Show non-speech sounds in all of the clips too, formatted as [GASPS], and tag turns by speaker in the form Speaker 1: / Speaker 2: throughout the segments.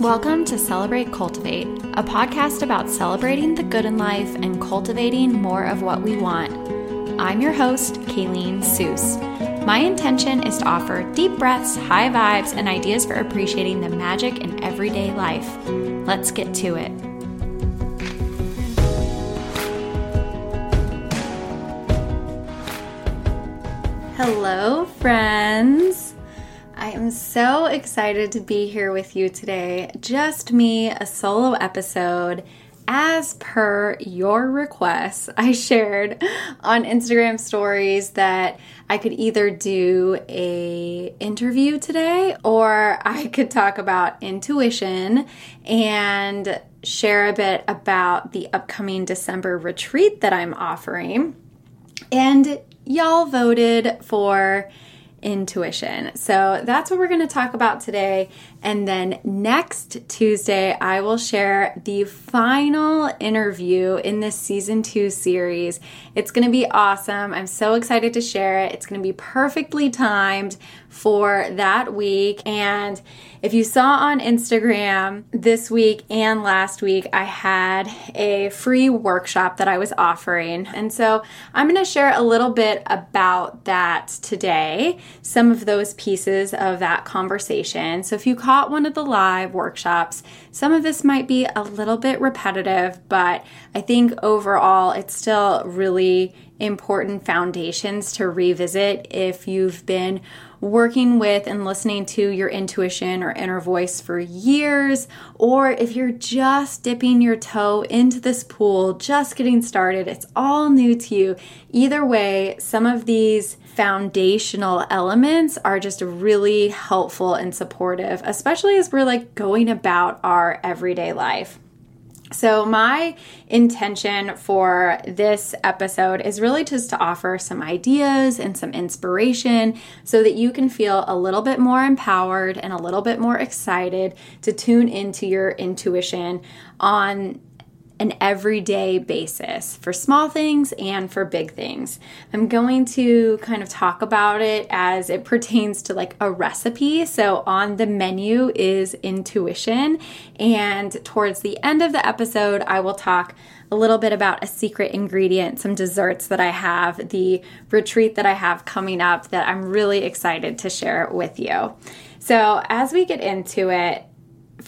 Speaker 1: Welcome to Celebrate Cultivate, a podcast about celebrating the good in life and cultivating more of what we want. I'm your host, Kayleen Elise. My intention is to offer deep breaths, high vibes, and ideas for appreciating the magic in everyday life. Let's get to it. Hello, friends. I am so excited to be here with you today. Just me, a solo episode. As per your requests, I shared on Instagram stories that I could either do a interview today or I could talk about intuition and share a bit about the upcoming December retreat that I'm offering. And y'all voted for intuition. So that's what we're going to talk about today. And then next Tuesday, I will share the final interview in this season two series. It's going to be awesome. I'm so excited to share it. It's going to be perfectly timed for that week. And if you saw on Instagram this week and last week, I had a free workshop that I was offering. And so I'm going to share a little bit about that today, some of those pieces of that conversation. So if you one of the live workshops, some of this might be a little bit repetitive, but I think overall it's still really important foundations to revisit if you've been working with and listening to your intuition or inner voice for years, or if you're just dipping your toe into this pool, just getting started, it's all new to you. Either way, some of these foundational elements are just really helpful and supportive, especially as we're like going about our everyday life. So, my intention for this episode is really just to offer some ideas and some inspiration so that you can feel a little bit more empowered and a little bit more excited to tune into your intuition on an everyday basis for small things and for big things. I'm going to kind of talk about it as it [LAUGHS] pertains to like a recipe. So, on the menu is intuition, and towards the end of the episode, I will talk a little bit about a secret ingredient, some desserts that I have, the retreat that I have coming up that I'm really excited to share with you. So, as we get into it,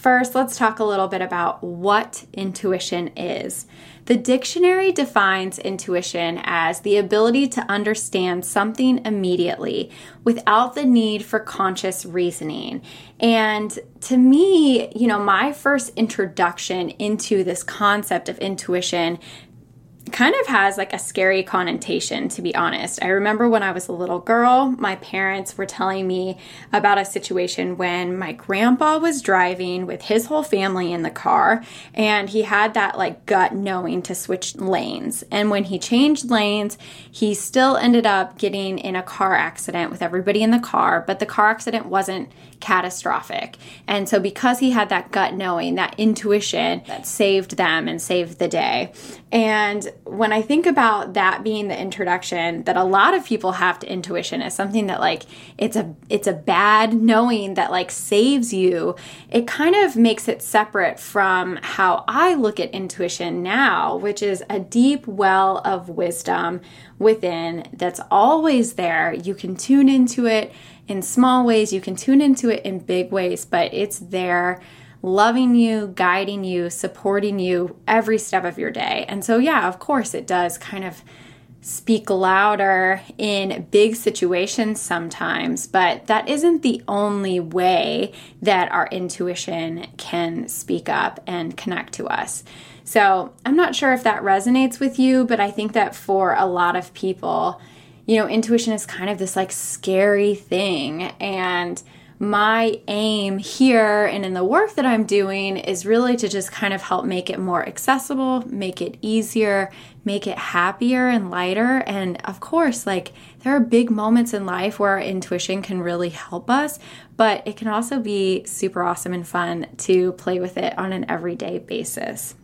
Speaker 1: First, let's talk a little bit about what intuition is. The dictionary defines intuition as the ability to understand something immediately without the need for conscious reasoning. And to me, you know, my first introduction into this concept of intuition kind of has like a scary connotation, to be honest. I remember when I was a little girl, my parents were telling me about a situation when my grandpa was driving with his whole family in the car and he had that like gut knowing to switch lanes. And when he changed lanes, he still ended up getting in a car accident with everybody in the car, but the car accident wasn't catastrophic. And so, because he had that gut knowing, that intuition that saved them and saved the day. And when I think about that being the introduction that a lot of people have to intuition as something that like it's a it's a bad knowing that like saves you, it kind of makes it separate from how I look at intuition now, which is a deep well of wisdom within that's always there. You can tune into it in small ways, you can tune into it in big ways, but it's there loving you, guiding you, supporting you every step of your day. And so, yeah, of course, it does kind of speak louder in big situations sometimes, but that isn't the only way that our intuition can speak up and connect to us. So, I'm not sure if that resonates with you, but I think that for a lot of people, you know, intuition is kind of this like scary thing. And my aim here and in the work that I'm doing is really to just kind of help make it more accessible, make it easier, make it happier and lighter. And of course, like there are big moments in life where our intuition can really help us, but it can also be super awesome and fun to play with it on an everyday basis.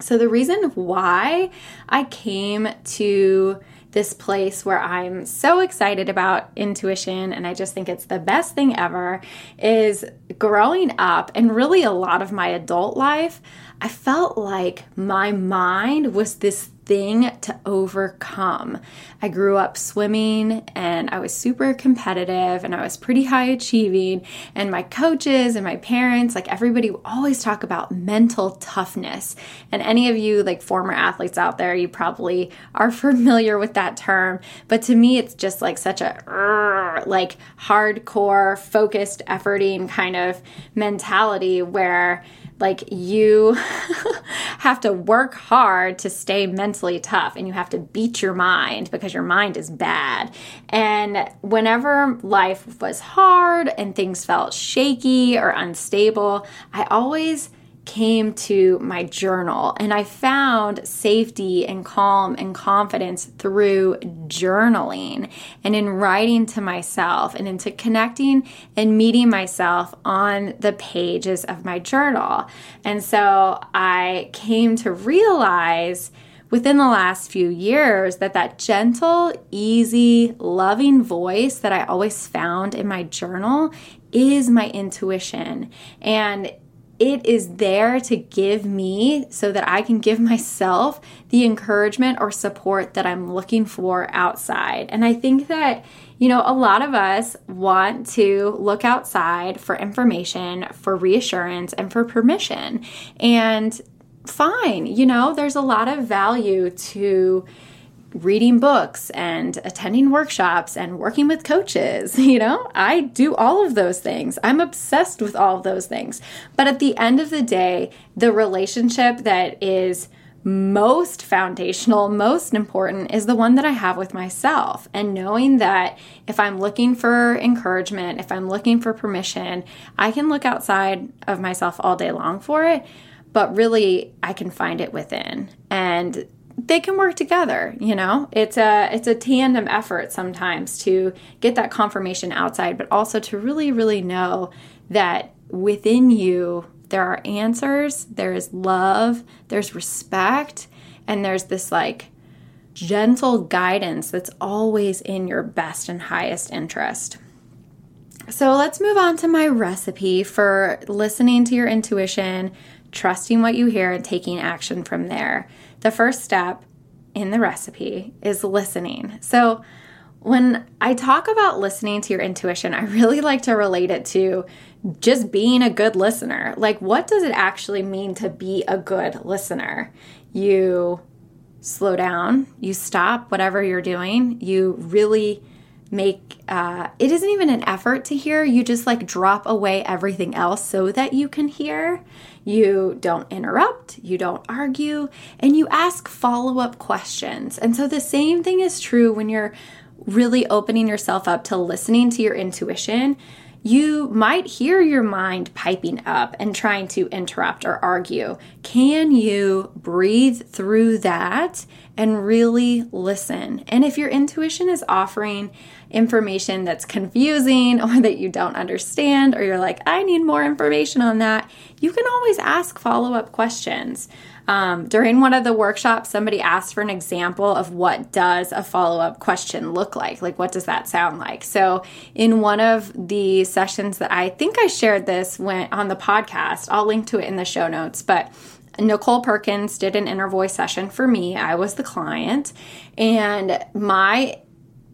Speaker 1: So, the reason why I came to this place where I'm so excited about intuition and I just think it's the best thing ever is growing up and really a lot of my adult life. I felt like my mind was this thing to overcome. I grew up swimming and I was super competitive and I was pretty high achieving. And my coaches and my parents, like everybody, always talk about mental toughness. And any of you, like former athletes out there, you probably are [LAUGHS] familiar with that term. But to me, it's just like such a [LAUGHS] like hardcore, focused, efforting kind of mentality where like you [LAUGHS] have to work hard to stay mentally tough and you have to beat your mind because your mind is bad. And whenever life was hard and things felt shaky or unstable, I always came to my journal and I found safety and calm and confidence through journaling and in writing to myself and into connecting and meeting myself on the pages of my journal. And so I came to realize within the last few years that that gentle, easy, loving voice that I always found in my journal is my intuition. And it is there to give me so that I can give myself the encouragement or support that I'm looking for outside. And I think that, you know, a lot of us want to look outside for information, for reassurance, and for permission. And fine, you know, there's a lot of value to reading books and attending workshops and working with coaches. [LAUGHS] You know, I do all of those things. I'm obsessed with all of those things. But at the end of the day, the relationship that is most foundational, most important is the one that I have with myself. And knowing that if I'm looking for encouragement, if I'm looking for permission, I can look outside of myself all day long for it, but really I can find it within. And they can work together you know? It's a it's a tandem effort sometimes to get that confirmation outside but also to really really know that within you there are answers there is love there's respect and there's this like gentle guidance that's always in your best and highest interest. So let's move on to my recipe for listening to your intuition trusting what you hear and taking action from there the first step in the recipe is listening. So, when I talk about listening to your intuition, I really like to relate it to just being a good listener. Like, what does it actually mean to be a good listener? You slow down, you stop whatever you're doing, you really make uh, it isn't even an effort to hear you just like drop away everything else so that you can hear you don't interrupt you don't argue and you ask follow-up questions. And so the same thing is true when you're really opening yourself up to listening to your intuition you might hear your mind piping up and trying to interrupt or argue. Can you breathe through that and really listen? And if your intuition is offering information that's confusing [LAUGHS] or that you don't understand, or you're like, I need more information on that, you can always ask follow up questions. Um, during one of the workshops, somebody asked for an example of what does a follow-up question look like? Like, what does that sound like? So, in one of the sessions that I think I shared this when on the podcast, I'll link to it in the show notes, but Nicole Perkins did an inner voice session for me. I was the client, and my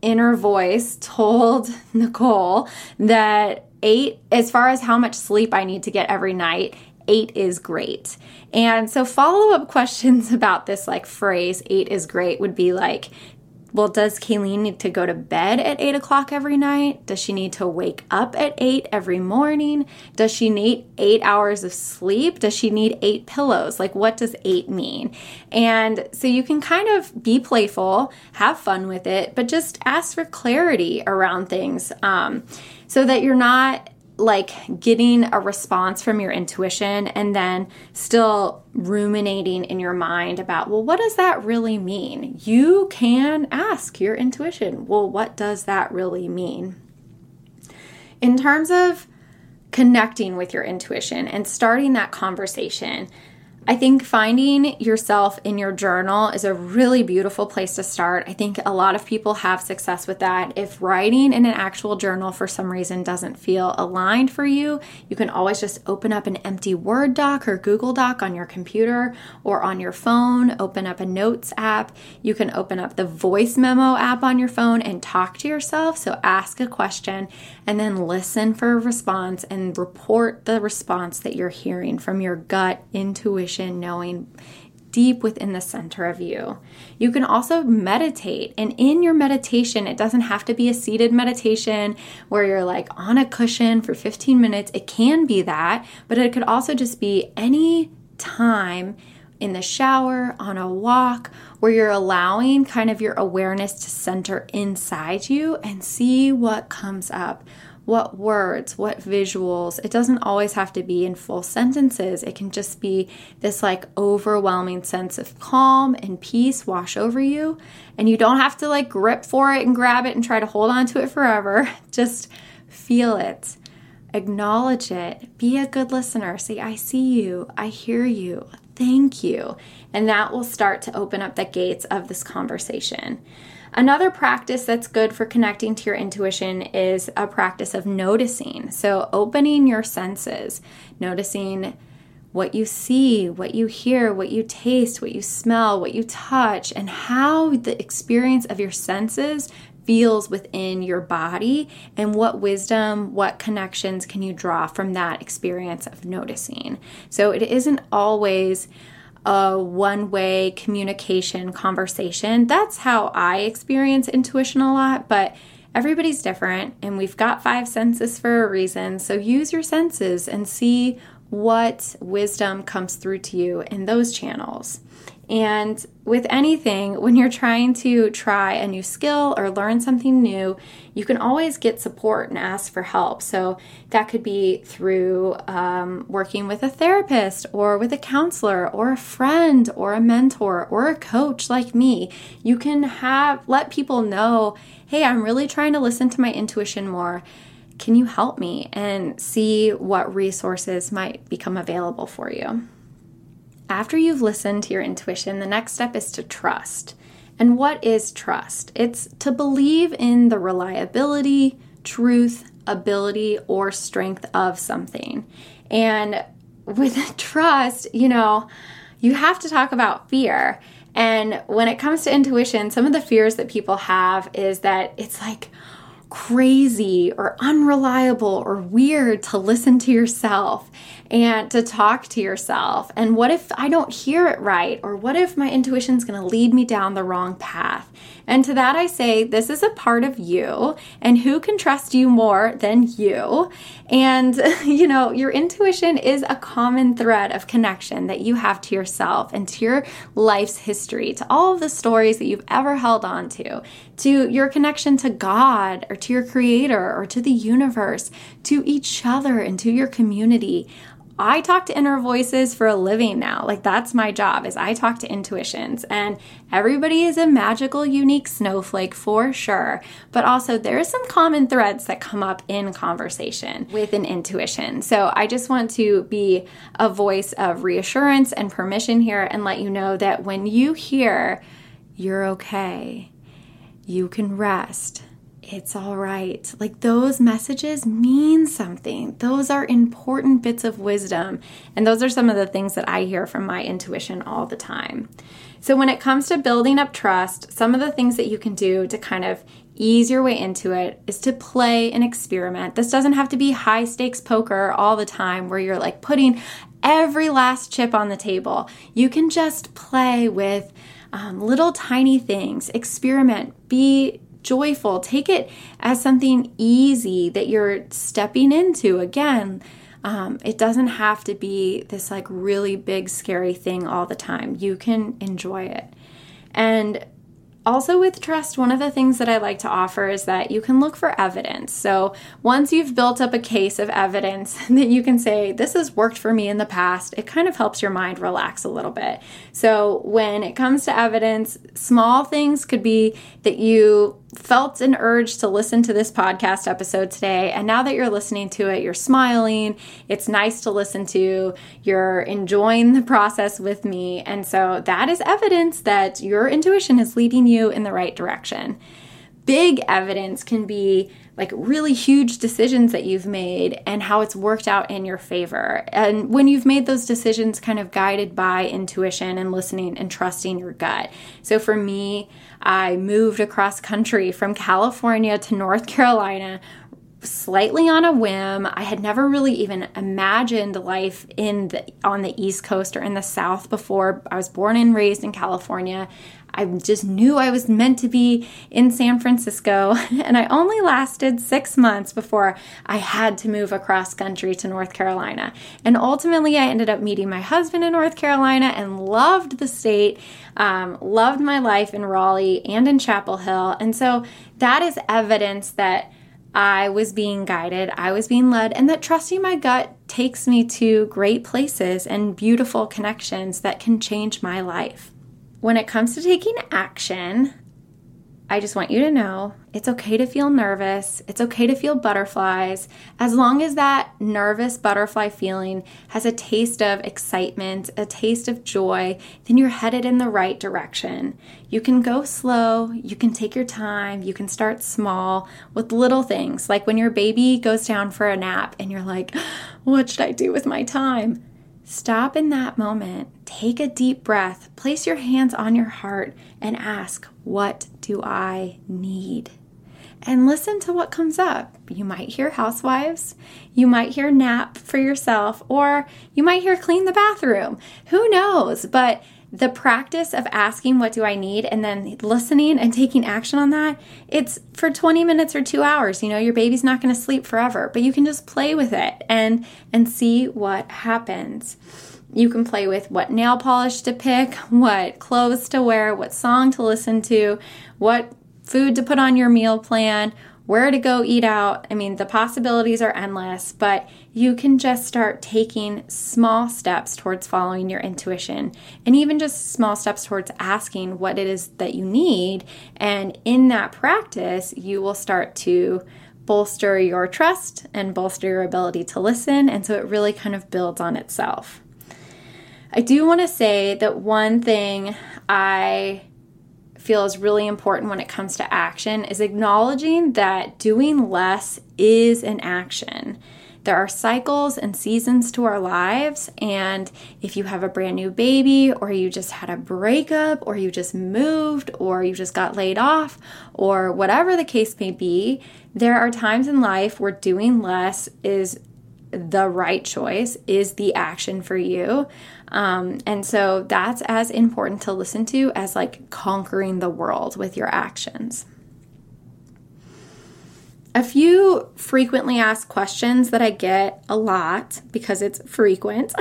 Speaker 1: inner voice told [LAUGHS] Nicole that eight, as far as how much sleep I need to get every night, eight is great. And so follow up [LAUGHS] questions about this like phrase, eight is great, would be like, well, does Kayleen need to go to bed at eight o'clock every night? Does she need to wake up at eight every morning? Does she need eight hours of sleep? Does she need eight pillows? Like, what does eight mean? And so you can kind of be playful, have fun with it, but just ask for clarity around things um, so that you're not like getting a response from your intuition and then still ruminating in your mind about, well, what does that really mean? You can ask your intuition, well, what does that really mean? In terms of connecting with your intuition and starting that conversation, I think finding yourself in your journal is a really beautiful place to start. I think a lot of people have success with that. If writing in an actual journal for some reason doesn't feel aligned for you, you can always just open up an empty Word doc or Google Doc on your computer or on your phone, open up a notes app. You can open up the voice memo app on your phone and talk to yourself. So ask a question and then listen for a response and report the response that you're hearing from your gut intuition intuition, knowing deep within the center of you. You can also meditate. And in your meditation, it doesn't have to be a seated meditation where you're like on a cushion for 15 minutes. It can be that, but it could also just be any time in the shower, on a walk, where you're allowing kind of your awareness to center inside you and see what comes up what words, what visuals. It doesn't always have to be in full sentences. It can just be this like overwhelming sense of calm and peace wash over you. And you don't have to like grip for it and grab it and try to hold on to it forever. [LAUGHS] Just feel it, acknowledge it, be a good listener. Say, I see you, I hear you, thank you. And that will start to open up the gates of this conversation. Another practice that's good for connecting to your intuition is a practice of noticing. So, opening your senses, noticing what you see, what you hear, what you taste, what you smell, what you touch, and how the experience of your senses feels within your body, and what wisdom, what connections can you draw from that experience of noticing. So, it isn't always a one way communication conversation. That's how I experience intuition a lot, but everybody's different and we've got five senses for a reason. So use your senses and see what wisdom comes through to you in those channels. And with anything, when you're trying to try a new skill or learn something new, you can always get support and ask for help. So that could be through um, working with a therapist or with a counselor or a friend or a mentor or a coach like me. You can have let people know, hey, I'm really trying to listen to my intuition more. Can you help me and see what resources might become available for you? After you've listened to your intuition, the next step is to trust. And what is trust? It's to believe in the reliability, truth, ability, or strength of something. And with [LAUGHS] trust, you know, you have to talk about fear. And when it comes to intuition, some of the fears that people have is that it's like, crazy or unreliable or weird to listen to yourself and to talk to yourself. And what if I don't hear it right? Or what if my intuition is going to lead me down the wrong path? And to that, I say, this is a part of you, and who can trust you more than you? And, [LAUGHS] you know, your intuition is a common thread of connection that you have to yourself and to your life's history, to all of the stories that you've ever held on to, to your connection to God or to your creator or to the universe, to each other and to your community. I talk to inner voices for a living now. Like that's my job is I talk to intuitions and everybody is a magical unique snowflake for sure. But also there are some common threads that come up in conversation with an intuition. So I just want to be a voice of reassurance and permission here and let you know that when you hear you're okay, you can rest it's all right. Like those messages mean something. Those are important bits of wisdom. And those are some of the things that I hear from my intuition all the time. So, when it comes to building up trust, some of the things that you can do to kind of ease your way into it is to play an experiment. This doesn't have to be high stakes poker all the time where you're like putting every last chip on the table. You can just play with um, little tiny things, experiment, be joyful. Take it as something easy that you're stepping into. Again, um, it doesn't have to be this like really big, scary thing all the time. You can enjoy it. And also, with trust, one of the things that I like to offer is that you can look for evidence. So, once you've built up a case of evidence [LAUGHS] that you can say, This has worked for me in the past, it kind of helps your mind relax a little bit. So, when it comes to evidence, small things could be that you felt an urge to listen to this podcast episode today. And now that you're listening to it, you're smiling. It's nice to listen to. You're enjoying the process with me. And so that is evidence that your intuition is leading you in the right direction. Big evidence can be like really huge decisions that you've made and how it's worked out in your favor. And when you've made those decisions kind of guided by intuition and listening and trusting your gut. So for me, I moved across country from California to North Carolina slightly on a whim. I had never really even imagined life in the on the East Coast or in the South before. I was born and raised in California. I just knew I was meant to be in San Francisco, [LAUGHS] and I only lasted six months before I had to move across country to North Carolina. And ultimately, I ended up meeting my husband in North Carolina and loved the state, um, loved my life in Raleigh and in Chapel Hill. And so that is evidence that I was being guided, I was being led, and that trusting my gut takes me to great places and beautiful connections that can change my life. When it comes to taking action, I just want you to know it's okay to feel nervous. It's okay to feel butterflies. As long as that nervous butterfly feeling has a taste of excitement, a taste of joy, then you're headed in the right direction. You can go slow, you can take your time, you can start small with little things, like when your baby goes down for a nap and you're like, [GASPS] what should I do with my time? Stop in that moment, take a deep breath, place your hands on your heart, and ask, What do I need? And listen to what comes up. You might hear housewives, you might hear nap for yourself, or you might hear clean the bathroom. Who knows? But the practice of asking what do i need? and then listening and taking action on that it's for 20 minutes or 2 hours. You know your baby's not going to sleep forever but you can just play with it and and see what happens. You can play with what nail polish to pick what clothes to wear what song to listen to what food to put on your meal plan where to go eat out. I mean, the possibilities are endless, but you can just start taking small steps towards following your intuition and even just small steps towards asking what it is that you need. And in that practice, you will start to bolster your trust and bolster your ability to listen. And so it really kind of builds on itself. I do want to say that one thing I feel is really important when it comes to action is acknowledging that doing less is an action. There are cycles and seasons to our lives, and if you have a brand new baby, or you just had a breakup, or you just moved, or you just got laid off, or whatever the case may be, there are times in life where doing less is the right choice, is the action for you. Um, and so that's as important to listen to as like conquering the world with your actions. A few frequently asked questions that I get a lot because it's frequent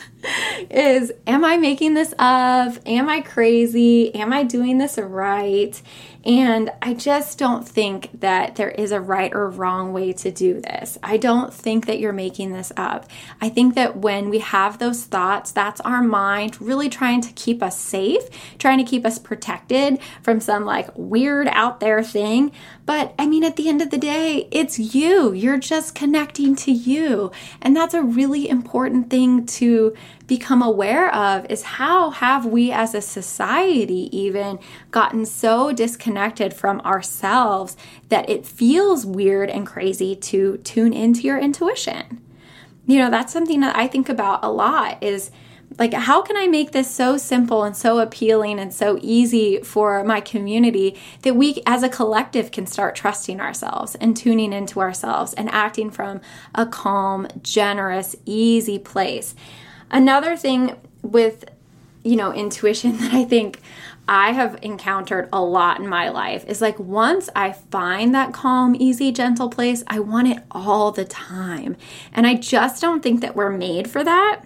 Speaker 1: [LAUGHS] is Am I making this up? Am I crazy? Am I doing this right? And I just don't think that there is a right or wrong way to do this. I don't think that you're making this up. I think that when we have those thoughts, that's our mind really trying to keep us safe, trying to keep us protected from some like weird out there thing. But I mean, at the end of the day, it's you. You're just connecting to you. And that's a really important thing to become aware of is how have we as a society even gotten so disconnected from ourselves that it feels weird and crazy to tune into your intuition. You know, that's something that I think about a lot is like how can i make this so simple and so appealing and so easy for my community that we as a collective can start trusting ourselves and tuning into ourselves and acting from a calm generous easy place Another thing with, you know, intuition [LAUGHS] that I think I have encountered a lot in my life is like once I find that calm, easy, gentle place, I want it all the time. And I just don't think that we're made for that.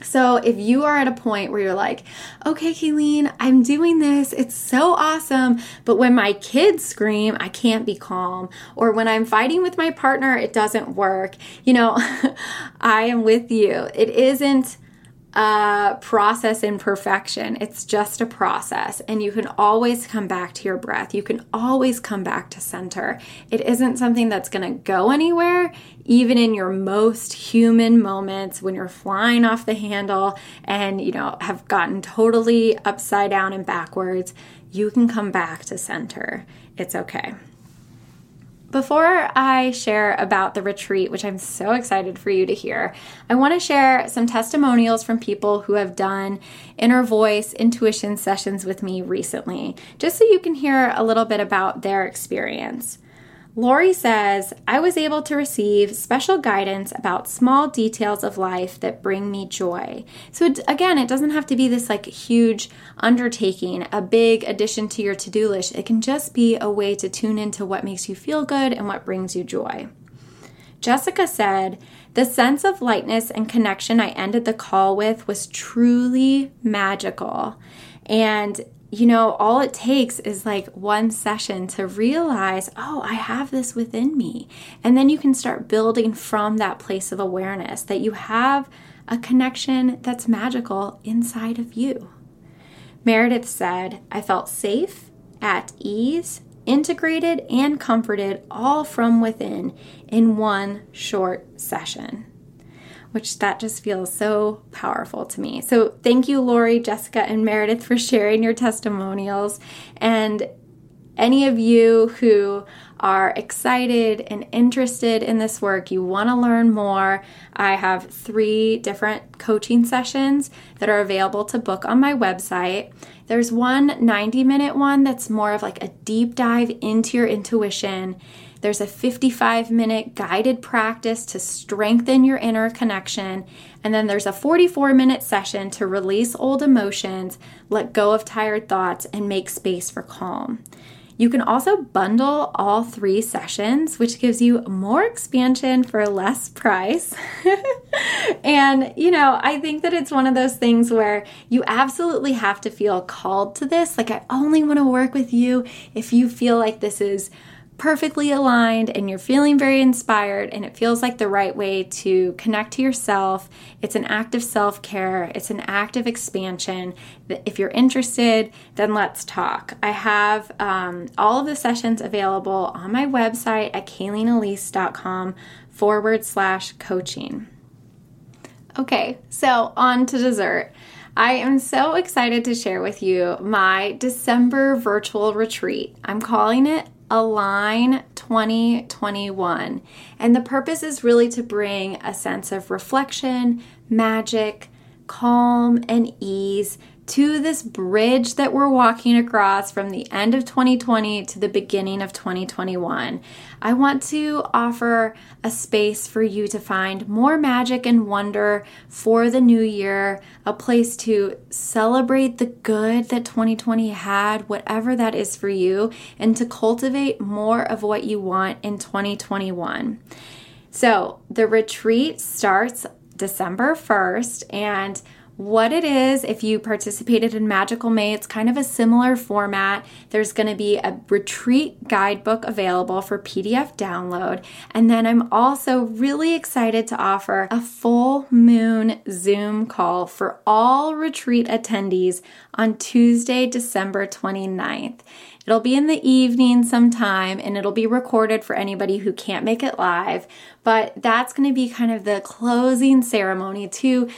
Speaker 1: So, if you are at a point where you're like, okay, Kayleen, I'm doing this, it's so awesome, but when my kids scream, I can't be calm, or when I'm fighting with my partner, it doesn't work, you know, [LAUGHS] I am with you. It isn't a process in perfection. It's just a process, and you can always come back to your breath. You can always come back to center. It isn't something that's going to go anywhere, even in your most human moments when you're flying off the handle and you know have gotten totally upside down and backwards. You can come back to center. It's okay. Before I share about the retreat, which I'm so excited for you to hear, I want to share some testimonials from people who have done inner voice intuition sessions with me recently, just so you can hear a little bit about their experience. Lori says, I was able to receive special guidance about small details of life that bring me joy. So, it, again, it doesn't have to be this like huge undertaking, a big addition to your to do list. It can just be a way to tune into what makes you feel good and what brings you joy. Jessica said, The sense of lightness and connection I ended the call with was truly magical. And you know, all it takes is like one session to realize, oh, I have this within me. And then you can start building from that place of awareness that you have a connection that's magical inside of you. Meredith said, I felt safe, at ease, integrated, and comforted all from within in one short session which that just feels so powerful to me. So thank you, Lori, Jessica, and Meredith for sharing your testimonials. And any of you who are excited and interested in this work, you want to learn more, I have three different coaching sessions that are available to book on my website. There's one 90 minute one that's more of like a deep dive into your intuition there's a 55 minute guided practice to strengthen your inner connection. And then there's a 44 minute session to release old emotions, let go of tired thoughts, and make space for calm. You can also bundle all three sessions, which gives you more expansion for less price. [LAUGHS] and, you know, I think that it's one of those things where you absolutely have to feel called to this. Like, I only want to work with you if you feel like this is perfectly aligned and you're feeling very inspired and it feels like the right way to connect to yourself. It's an act of self care, it's an act of expansion. If you're interested, then let's talk. I have um, all of the sessions available on my website at kayleenelise.com forward slash coaching. Okay, so on to dessert. I am so excited to share with you my December virtual retreat. I'm calling it Align 2021. And the purpose is really to bring a sense of reflection, magic, calm, and ease to this bridge that we're walking across from the end of 2020 to the beginning of 2021. I want to offer a space for you to find more magic and wonder for the new year, a place to celebrate the good that 2020 had, whatever that is for you, and to cultivate more of what you want in 2021. So, the retreat starts December 1st and what it is if you participated in Magical May. It's kind of a similar format. There's going to be a retreat guidebook available for PDF download. And then I'm also really excited to offer a full moon Zoom call for all retreat attendees on Tuesday, December 29th. It'll be in the evening sometime and it'll be recorded for anybody who can't make it live. But that's going to be kind of the closing ceremony to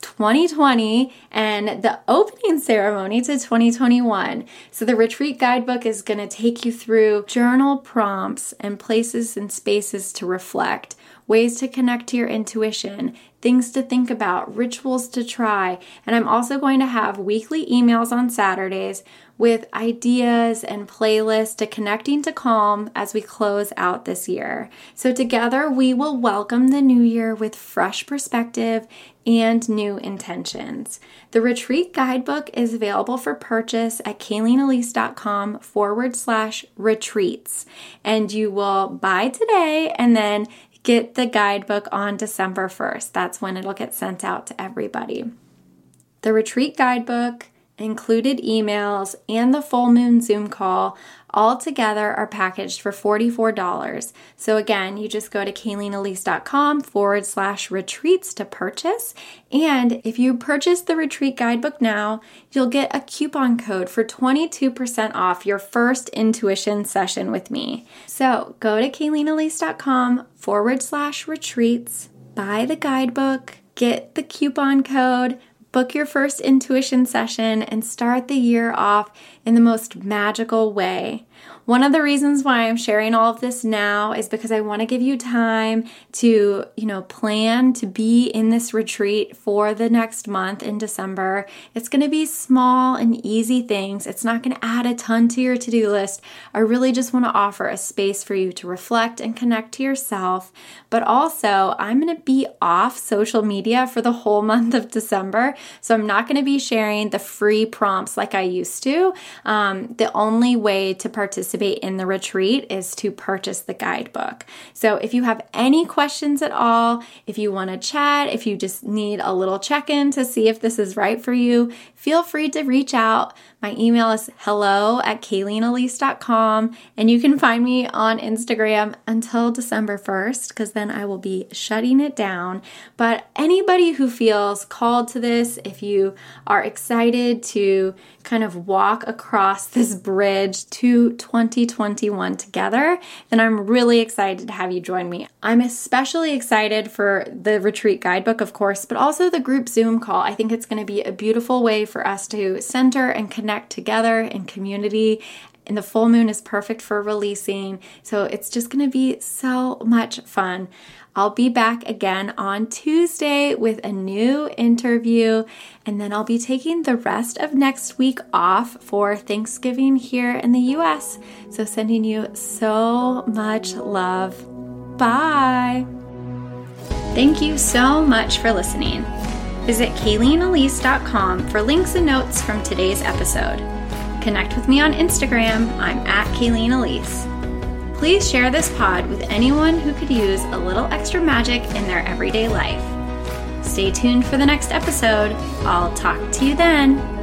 Speaker 1: 2020 and the opening ceremony to 2021. So, the retreat guidebook is going to take you through journal prompts and places and spaces to reflect, ways to connect to your intuition, things to think about, rituals to try. And I'm also going to have weekly emails on Saturdays with ideas and playlists to connecting to calm as we close out this year. So, together we will welcome the new year with fresh perspective and new intentions. The retreat guidebook is available for purchase at kayleenelise.com forward slash retreats. And you will buy today and then get the guidebook on December 1st. That's when it'll get sent out to everybody. The retreat guidebook included emails, and the full moon Zoom call all together are packaged for $44. So again, you just go to kayleenelise.com forward slash retreats to purchase. And if you purchase the retreat guidebook now, you'll get a coupon code for 22% off your first intuition session with me. So go to kayleenelise.com forward slash retreats, buy the guidebook, get the coupon code, book your first intuition session, and start the year off in the most magical way. One of the reasons why I'm sharing all of this now is because I want to give you time to, you know, plan to be in this retreat for the next month in December. It's going to be small and easy things. It's not going to add a ton to your to-do list. I really just want to offer a space for you to reflect and connect to yourself, but also I'm going to be off social media for the whole [LAUGHS] month of December. So I'm not going to be sharing the free prompts like I used to. Um, the only way to participate participate in the retreat is to purchase the guidebook. So if you have any questions at all, if you want to chat, if you just need a little check in to see if this is right for you, feel free to reach out. My email is hello at kayleenelise.com, and you can find me on Instagram until December 1st, because then I will be shutting it down. But anybody who feels called to this, if you are excited to kind of walk across this bridge to 2021 together, then I'm really excited to have you join me. I'm especially excited for the retreat guidebook, of course, but also the group Zoom call. I think it's going to be a beautiful way for us to center and connect together in community and the full moon is perfect for releasing. So it's just going to be so much fun. I'll be back again on Tuesday with a new interview, and then I'll be taking the rest of next week off for Thanksgiving here in the US. So, sending you so much love. Bye. Thank you so much for listening. Visit KayleenElise.com for links and notes from today's episode. Connect with me on Instagram. I'm at Kayleen Elise. Please share this pod with anyone who could use a little extra magic in their everyday life. Stay tuned for the next episode. I'll talk to you then.